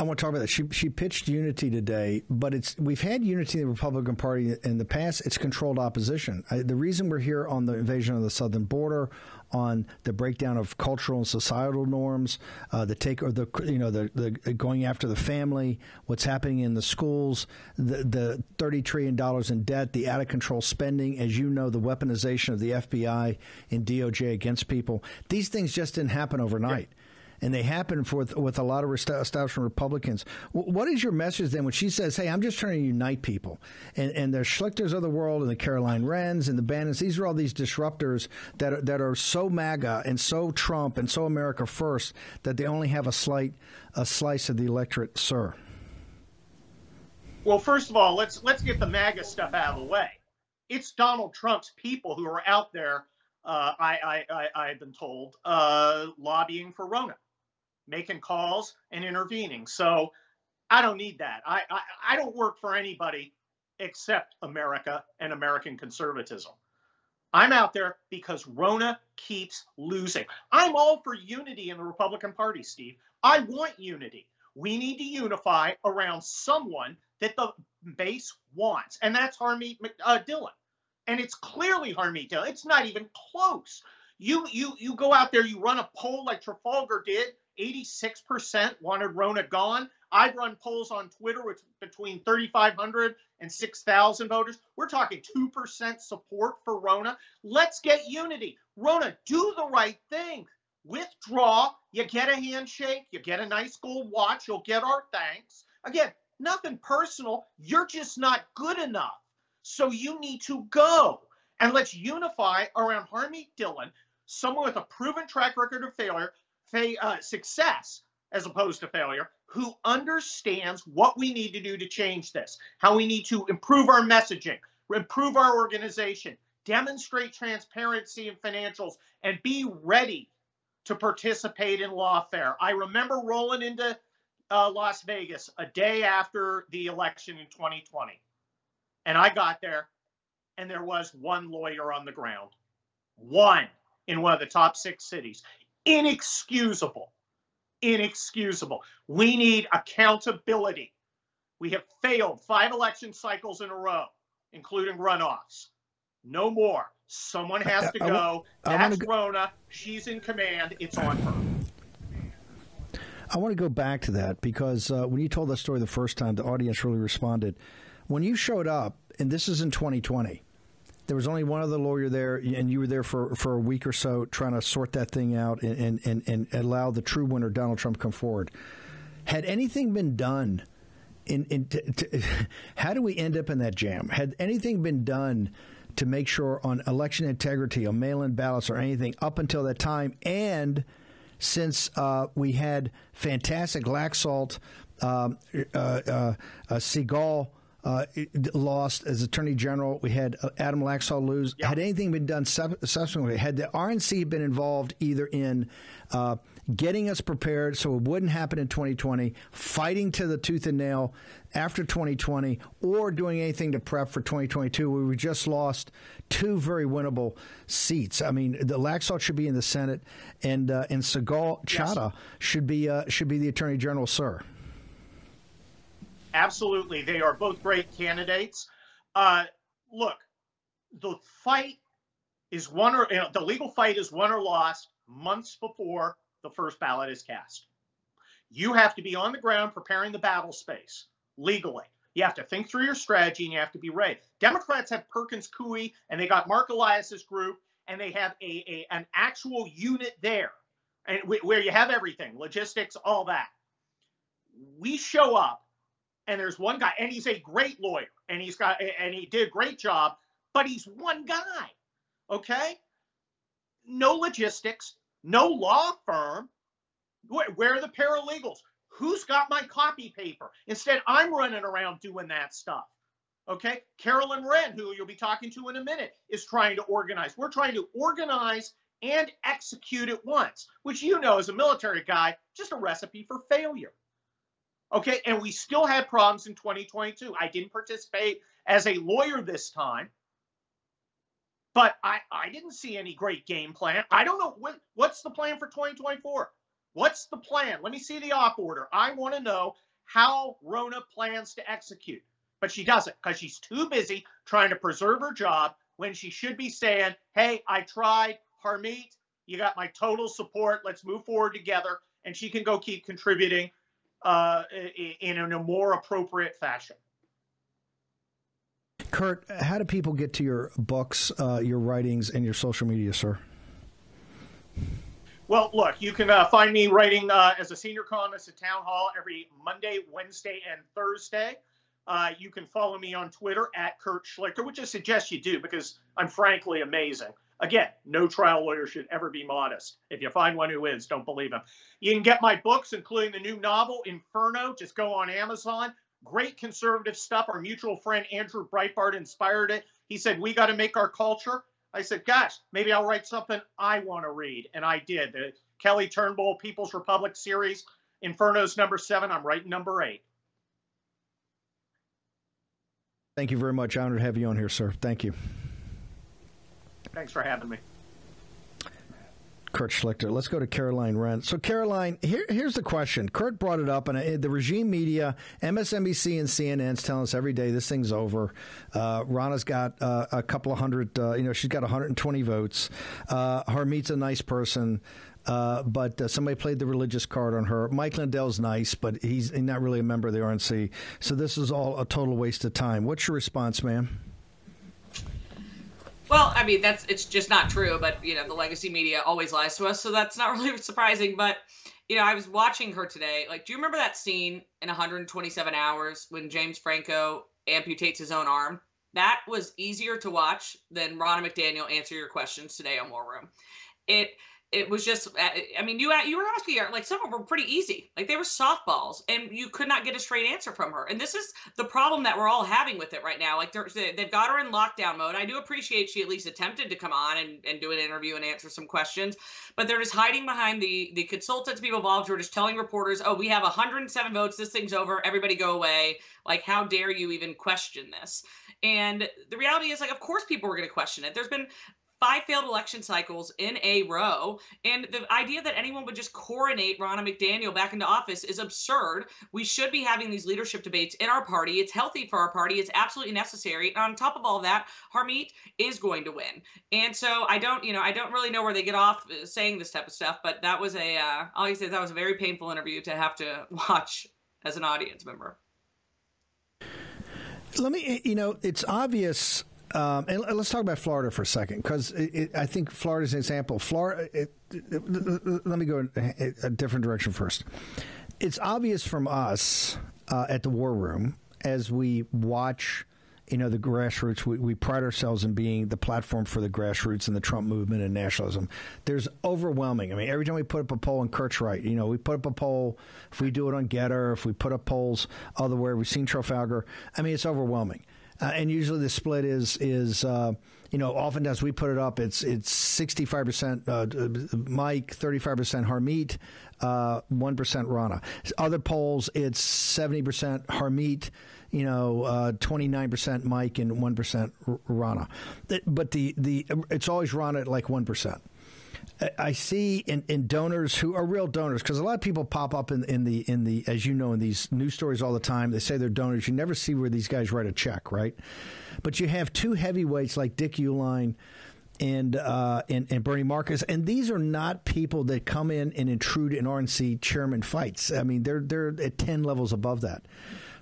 S3: I want to talk about that. She she pitched unity today, but it's we've had unity in the Republican Party in the past. It's controlled opposition. I, the reason we're here on the invasion of the southern border, on the breakdown of cultural and societal norms, uh, the take or the you know the, the going after the family, what's happening in the schools, the the thirty trillion dollars in debt, the out of control spending, as you know, the weaponization of the FBI and DOJ against people. These things just didn't happen overnight. And they happen for, with, a lot of establishment Republicans. what is your message then when she says, "Hey, I'm just trying to unite people," and and the Schlichters of the world, and the Caroline Wrens, and the Bannons, these are all these disruptors that are, that are so MAGA and so Trump and so America first that they only have a slight a slice of the electorate, sir.
S12: Well, first of all, let's let's get the MAGA stuff out of the way. It's Donald Trump's people who are out there. Uh, I, I, I have been told uh, lobbying for Ronna, making calls and intervening. So I don't need that. I, I I don't work for anybody except America and American conservatism. I'm out there because Ronna keeps losing. I'm all for unity in the Republican Party, Steve. I want unity. We need to unify around someone that the base wants, and that's Harmeet uh, Dillon. And it's clearly Harmeet Dillon. It's not even close. You you you go out there, you run a poll like Trafalgar did. 86% wanted Ronna gone. I've run polls on Twitter with between 3,500 and 6,000 voters. We're talking 2% support for Ronna. Let's get unity. Ronna, do the right thing. Withdraw. You get a handshake. You get a nice gold watch. You'll get our thanks. Again, nothing personal. You're just not good enough. So you need to go. And let's unify around Harmeet Dillon, someone with a proven track record of failure, fa- uh, success as opposed to failure, who understands what we need to do to change this, how we need to improve our messaging, improve our organization, demonstrate transparency in financials, and be ready to participate in lawfare. I remember rolling into uh, Las Vegas a day after the election in 2020. And I got there, and there was one lawyer on the ground, one in one of the top six cities. Inexcusable inexcusable. We need accountability. We have failed five election cycles in a row, including runoffs. No more. Someone has to go. That's go- Ronna. She's in command. It's on her.
S3: I want to go back to that because uh, when you told that story the first time, the audience really responded. When you showed up, and this is in 2020, there was only one other lawyer there, and you were there for, for a week or so trying to sort that thing out and, and, and allow the true winner, Donald Trump, come forward. Had anything been done? In, in to, to, how do we end up in that jam? Had anything been done to make sure on election integrity, on mail-in ballots, or anything up until that time? And since uh, we had fantastic Laxalt, um, uh, uh, uh Sigal uh, lost as Attorney General. We had uh, Adam Laxalt lose. Had anything been done subsequently? Had the RNC been involved either in uh, getting us prepared so it wouldn't happen in 2020, fighting to the tooth and nail after 2020, or doing anything to prep for 2022, we just lost two very winnable seats. I mean, the Laxalt should be in the Senate, and uh, and Sigal Chattah yes. should be uh, should be the Attorney General, sir.
S12: Absolutely. They are both great candidates. Uh, look, the fight is won or you know, the legal fight is won or lost months before the first ballot is cast. You have to be on the ground preparing the battle space legally. You have to think through your strategy and you have to be ready. Democrats have Perkins Coie and they got Mark Elias's group and they have a, a an actual unit there and where you have everything, logistics, all that. We show up and there's one guy, and he's a great lawyer, and he's got, and he did a great job, but he's one guy. Okay, no logistics, no law firm. Where, where are the paralegals? Who's got my copy paper? Instead, I'm running around doing that stuff. Okay, Caroline Wren, who you'll be talking to in a minute, is trying to organize. We're trying to organize and execute at once, which you know as a military guy, just a recipe for failure. Okay. And we still had problems in 2022. I didn't participate as a lawyer this time, but I, I didn't see any great game plan. I don't know what, what's the plan for 2024. What's the plan? Let me see the op order. I want to know how Ronna plans to execute. But she doesn't because she's too busy trying to preserve her job when she should be saying, Hey, I tried. Harmeet, you got my total support. Let's move forward together. And she can go keep contributing uh, in, in a more appropriate fashion.
S3: Kurt, how do people get to your books, uh, your writings, and your social media, sir?
S12: Well, look, you can uh, find me writing uh, as a senior columnist at Town Hall every Monday, Wednesday, and Thursday. Uh, you can follow me on Twitter at Kurt Schlichter, which I suggest you do because I'm frankly amazing. Again, no trial lawyer should ever be modest. If you find one who is, don't believe him. You can get my books, including the new novel, Inferno. Just go on Amazon. Great conservative stuff. Our mutual friend Andrew Breitbart inspired it. He said, We got to make our culture. I said, Gosh, maybe I'll write something I want to read. And I did. The Kelly Turnbull People's Republic series, Inferno's number seven. I'm writing number eight.
S3: Thank you very much. Honored to have you on here, sir. Thank you.
S12: Thanks for having me.
S3: Kurt Schlichter. Let's go to Caroline Wren. So, Caroline, here, here's the question. Kurt brought it up, and uh, the regime media, MSNBC and CNN's telling us every day this thing's over. Uh, Ronna's got uh, a couple of hundred, uh, you know, she's got 120 votes. Uh, a nice person. Uh, but uh, somebody played the religious card on her. Mike Lindell's nice, but he's not really a member of the RNC. So this is all a total waste of time. What's your response, ma'am?
S13: Well, I mean, that's it's just not true. But you know, the legacy media always lies to us, so that's not really surprising. But you know, I was watching her today. Like, do you remember that scene in 127 Hours when James Franco amputates his own arm? That was easier to watch than Ronna McDaniel answer your questions today on War Room. It it was just uh, i mean you you were asking her like some of them were pretty easy. Like they were softballs and you could not get a straight answer from her. And this is the problem that we're all having with it right now. Like they've got her in lockdown mode. I do appreciate she at least attempted to come on and, and do an interview and answer some questions but they're just hiding behind the the consultants people involved who are just telling reporters oh we have 107 votes. This thing's over. Everybody go away. Like how dare you even question this? And the reality is like of course people were going to question it. There's been five failed election cycles in a row. And the idea that anyone would just coronate Ronna McDaniel back into office is absurd. We should be having these leadership debates in our party. It's healthy for our party. It's absolutely necessary. And on top of all that, Harmeet is going to win. And so I don't, you know, I don't really know where they get off uh, saying this type of stuff, but that was a, uh, all I say that was a very painful interview to have to watch as an audience member.
S3: Let me, you know, it's obvious um, and let's talk about Florida for a second, because I think Florida is an example. Florida. It, it, let me go in a different direction first. It's obvious from us uh, at the War Room as we watch, you know, the grassroots. We, we pride ourselves in being the platform for the grassroots and the Trump movement and nationalism. There's overwhelming. I mean, every time we put up a poll, and Kurt's right. You know, we put up a poll. If we do it on GETTR if we put up polls otherwhere, we've seen Trafalgar. I mean, it's overwhelming. Uh, and usually the split is is uh, you know oftentimes we put it up it's it's sixty five percent uh, Mike thirty five percent Harmeet uh, one Ronna. Other polls it's seventy percent Harmeet you know, uh, twenty nine percent Mike and one percent Ronna. But the the it's always Ronna at like one percent. I see in, in donors who are real donors because a lot of people pop up in, in the in the as you know in these news stories all the time. They say they're donors. You never see where these guys write a check, right? But you have two heavyweights like Dick Uihlein and, uh, and and Bernie Marcus, and these are not people that come in and intrude in RNC chairman fights. I mean, they're they're at ten levels above that.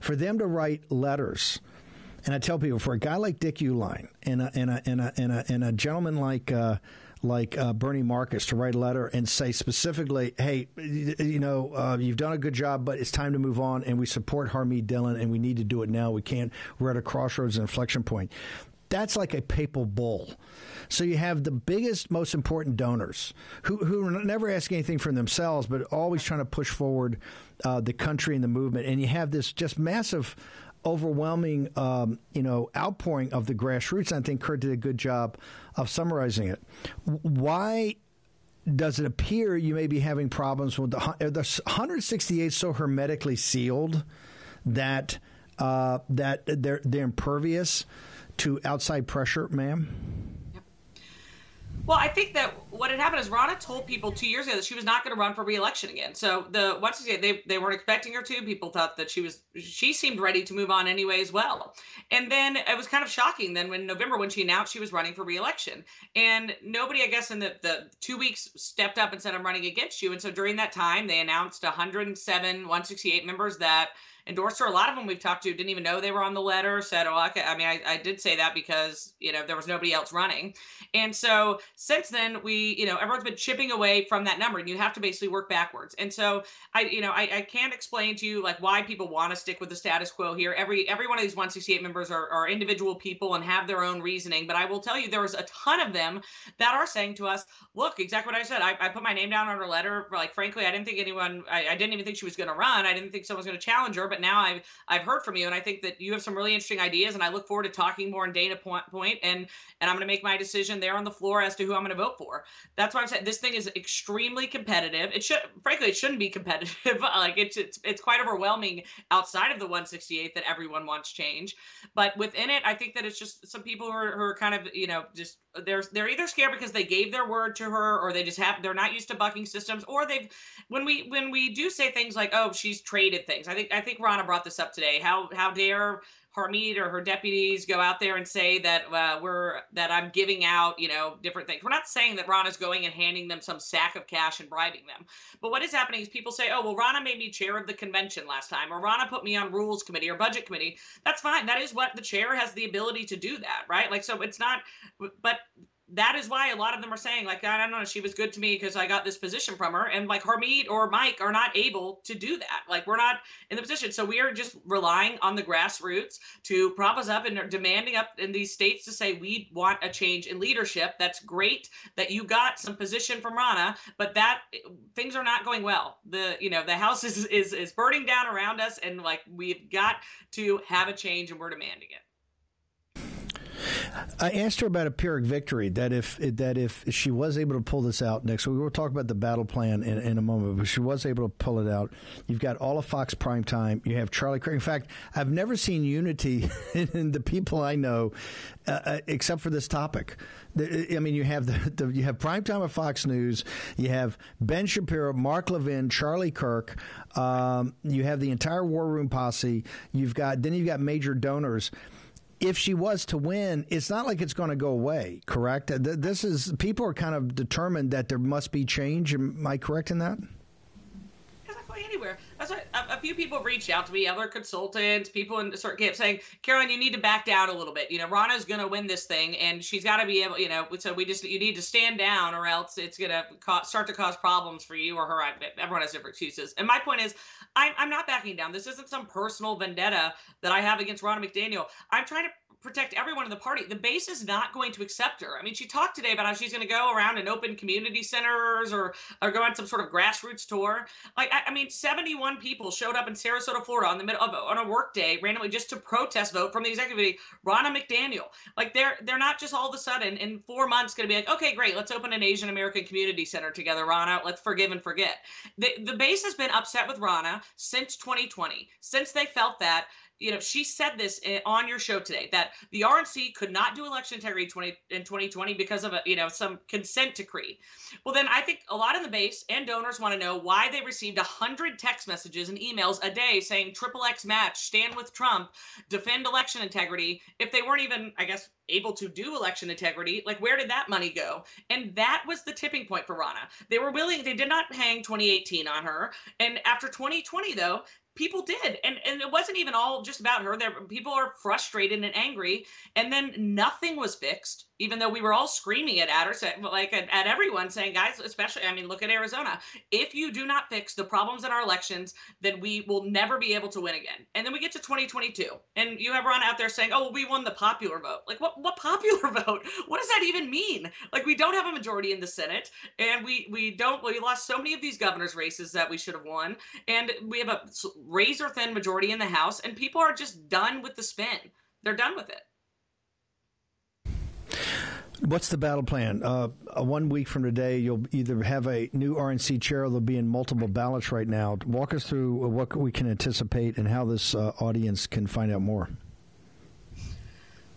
S3: For them to write letters. And I tell people, for a guy like Dick Uihlein and a, and a, and a, and a, and a gentleman like uh, like uh, Bernie Marcus to write a letter and say specifically, hey, you know, uh, you've done a good job, but it's time to move on, and we support Harmeet Dillon, and we need to do it now. We can't. We're at a crossroads, an inflection point. That's like a papal bull. So you have the biggest, most important donors who who are never asking anything from themselves, but always trying to push forward uh, the country and the movement. And you have this just massive overwhelming, um, you know, outpouring of the grassroots. I think Kurt did a good job of summarizing it. Why does it appear you may be having problems with the, the 168 so hermetically sealed that uh, that they're they're impervious to outside pressure, ma'am?
S13: Well, I think that what had happened is Ronna told people two years ago that she was not going to run for reelection again. So the once again they they weren't expecting her to. People thought that she was she seemed ready to move on anyway as well. And then it was kind of shocking then when November when she announced she was running for reelection. And nobody, I guess, in the the two weeks stepped up and said I'm running against you. And so during that time they announced 107 168 members that endorsed her. A lot of them we've talked to didn't even know they were on the letter. Said, "Oh, okay." I mean, I, I did say that because you know there was nobody else running, and so since then we, you know, everyone's been chipping away from that number, and you have to basically work backwards. And so I, you know, I, I can't explain to you like why people want to stick with the status quo here. Every every one of these 168 members are, are individual people and have their own reasoning. But I will tell you, there was a ton of them that are saying to us, "Look, exactly what I said. I, I put my name down on her letter. Like, frankly, I didn't think anyone. I, I didn't even think she was going to run. I didn't think someone was going to challenge her. But now I've I've heard from you, and I think that you have some really interesting ideas. And I look forward to talking more in Dana Point point, and and I'm going to make my decision there on the floor as to who I'm going to vote for. That's why I'm saying this thing is extremely competitive. It should, frankly, it shouldn't be competitive. like it's it's it's quite overwhelming outside of the 168 that everyone wants change, but within it, I think that it's just some people who are, who are kind of you know just they're they're either scared because they gave their word to her or they just have they're not used to bucking systems or they've when we when we do say things like oh she's traded things. I think i think ronna brought this up today. How how dare Harmeet or her deputies go out there and say that uh, we're that I'm giving out, you know, different things. We're not saying that Ronna's going and handing them some sack of cash and bribing them. But what is happening is people say, "Oh, well, Ronna made me chair of the convention last time, or Ronna put me on rules committee or budget committee." That's fine. That is what the chair has the ability to do that, right? Like, so it's not. But that is why a lot of them are saying like i don't know she was good to me because i got this position from her and like harmeet or mike are not able to do that. Like we're not in the position. So we are just relying on the grassroots to prop us up and demanding up in these states to say we want a change in leadership. That's great that you got some position from Ronna but that things are not going well. The you know the house is is, is burning down around us and like we've got to have a change and we're demanding it
S3: I asked her about a Pyrrhic victory. That if that if she was able to pull this out next, we will talk about the battle plan in, in a moment. But she was able to pull it out. You've got all of Fox prime time. You have Charlie Kirk. In fact, I've never seen unity in the people I know, uh, uh except for this topic. I mean, you have the, the you have prime time of Fox News. You have Ben Shapiro, Mark Levin, Charlie Kirk. Um, you have the entire War Room posse. You've got then you've got major donors if she was to win, it's not like it's going to go away, correct? This is people are kind of determined that there must be change. Am I correct in that?
S13: anywhere. That's why a, a, few people reached out to me, other consultants, people in sort kept saying, Caroline, you need to back down a little bit. You know, Ronna's going to win this thing, and she's got to be able, you know, so we just you need to stand down, or else it's going to start to cause problems for you or her. Everyone has different excuses, and my point is, I'm, not backing down. This isn't some personal vendetta that I have against Ronna McDaniel. I'm trying to protect everyone in the party. The base is not going to accept her. I mean, she talked today about how she's going to go around and open community centers or or go on some sort of grassroots tour. Like, I, I, mean, 71 people showed up in Sarasota, Florida, on the middle of on a work day randomly just to protest vote from the executive committee. Ronna McDaniel. Like, they're they're not just all of a sudden in four months going to be like, okay, great, let's open an Asian American community center together, Ronna. Let's forgive and forget. The the base has been upset with Ronna since 2020, since they felt that you know, she said this eh, on your show today that the RNC could not do election integrity 20, in 2020 because of a, you know, some consent decree. Well, then I think a lot of the base and donors want to know why they received 100 text messages and emails a day saying triple X match, stand with Trump, defend election integrity, if they weren't even, I guess, able to do election integrity. Like, where did that money go? And that was the tipping point for Ronna They were willing, they did not hang 2018 on her. And after 2020, though, people did. And and it wasn't even all just about her. There people are frustrated and angry and then nothing was fixed even though we were all screaming at her, like at, at, everyone, saying, guys, especially, I mean, look at Arizona. If you do not fix the problems in our elections, then we will never be able to win again. And then we get to 2022, and you have Ron out there saying, oh, well, we won the popular vote. Like, what, what popular vote? What does that even mean? Like, we don't have a majority in the Senate, and we, we don't, we lost so many of these governor's races that we should have won, and we have a razor thin majority in the House, and people are just done with the spin. They're done with it.
S3: What's the battle plan? Uh, one week from today, you'll either have a new RNC chair or they'll be in multiple ballots right now. Walk us through what we can anticipate and how this uh, audience can find out more.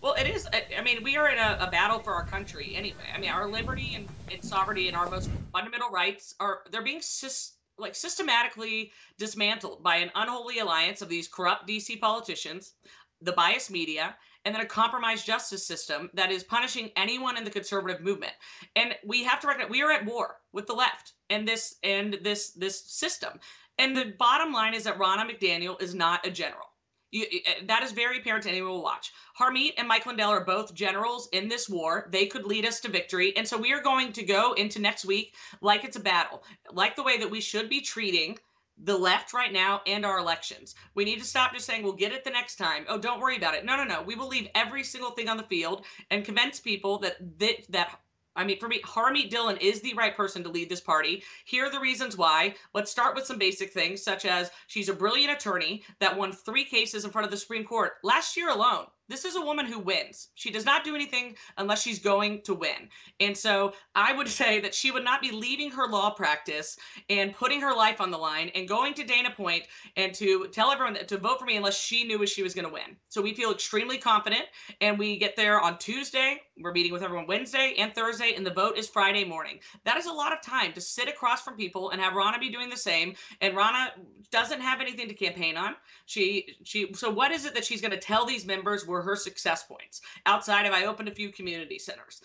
S13: Well, it is. I mean, we are in a, a, battle for our country anyway. I mean, our liberty and, and sovereignty and our most fundamental rights are they're being like systematically dismantled by an unholy alliance of these corrupt DC politicians, the biased media, and then a compromised justice system that is punishing anyone in the conservative movement. And we have to recognize we are at war with the left and this and this this system And the bottom line is that Ronna McDaniel is not a general. You, eh, eh, that is very apparent to anyone who will watch. Harmeet and Mike Lindell are both generals in this war. They could lead us to victory. And so we are going to go into next week like it's a battle, like the way that we should be treating the left right now and our elections. We need to stop just saying we'll get it the next time. Oh, don't worry about it. No, no, no. We will leave every single thing on the field and convince people that that, that I mean, for me, Harmeet Dillon is the right person to lead this party. Here are the reasons why. Let's start with some basic things, such as she's a brilliant attorney that won three cases in front of the Supreme Court last year alone. This is a woman who wins. She does not do anything unless she's going to win. And so I would say that she would not be leaving her law practice and putting her life on the line and going to Dana Point and to tell everyone that, to vote for me unless she knew she was going to win. So we feel extremely confident and we get there on Tuesday. We're meeting with everyone Wednesday and Thursday, and the vote is Friday morning. That is a lot of time to sit across from people and have Ronna be doing the same. And Ronna doesn't have anything to campaign on. She she so what is it that she's going to tell these members were her success points outside of I opened a few community centers.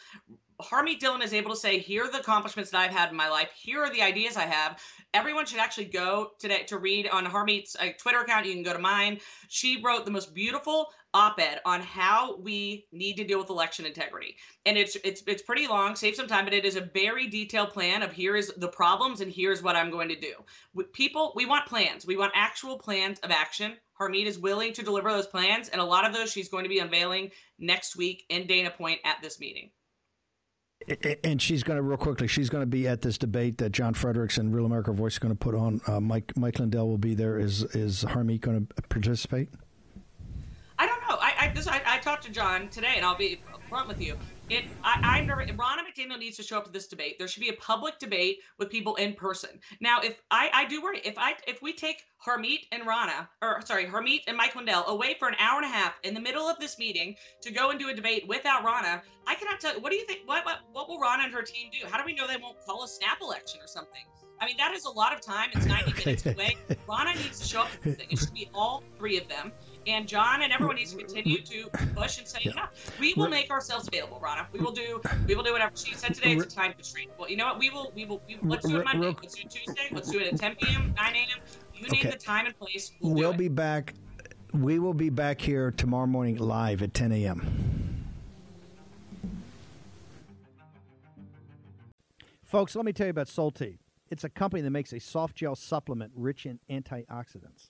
S13: Harmeet Dillon is able to say, here are the accomplishments that I've had in my life. Here are the ideas I have. Everyone should actually go today to read on Harmeet's uh, Twitter account. You can go to mine. She wrote the most beautiful op-ed on how we need to deal with election integrity. And it's it's it's pretty long, save some time, but it is a very detailed plan of here is the problems and here's what I'm going to do. People, we want plans. We want actual plans of action. Harmeet is willing to deliver those plans, and a lot of those she's going to be unveiling next week in Dana Point at this meeting.
S14: And she's going to real quickly. She's going to be at this debate that John Fredericks and Real America Voice is going to put on. Uh, Mike Mike Lindell will be there. Is is Harmeet going to participate?
S13: I don't know. I I, this, I I talked to John today, and I'll be front with you. It, I, I never. Ronna McDaniel needs to show up to this debate. There should be a public debate with people in person. Now, if I, I do worry, if I, if we take Harmeet and Ronna, or sorry, Harmeet and Mike Lindell away for an hour and a half in the middle of this meeting to go and do a debate without Ronna, I cannot tell. What do you think? What, what, what will Ronna and her team do? How do we know they won't call a snap election or something? I mean, that is a lot of time. It's 90 minutes away. Ronna needs to show up. It should be all three of them and John and everyone needs to continue to push and say, yeah, yeah we will make ourselves available, Ronna. We will do, we will do whatever she said today. It's a time constraint. Well, you know what? We will, we will, we, let's do it Monday. Let's do it Tuesday. Let's do it at 10 p.m., 9 a.m. You name okay. the time and place.
S14: We'll, we'll be back. We will be back here tomorrow morning live at 10 a.m.
S3: Folks, let me tell you about Solti. It's a company that makes a soft gel supplement rich in antioxidants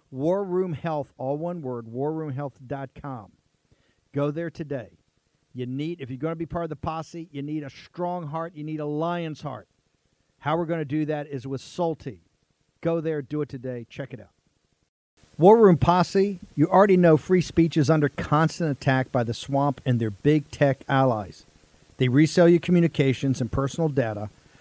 S3: War Room Health, all one word, warroomhealth.com. Go there today. You need, if you're going to be part of the posse, you need a strong heart. You need a lion's heart. How we're going to do that is with Salty. Go there, do it today. Check it out. War Room Posse, you already know free speech is under constant attack by the swamp and their big tech allies. They resell your communications and personal data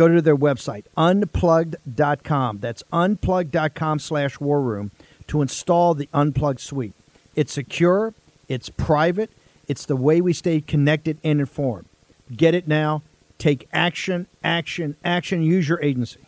S3: go to their website, unplugged.com. That's unplugged.com slash warroom to install the Unplugged suite. It's secure, it's private, it's the way we stay connected and informed. Get it now. Take action, action, action. Use your agency.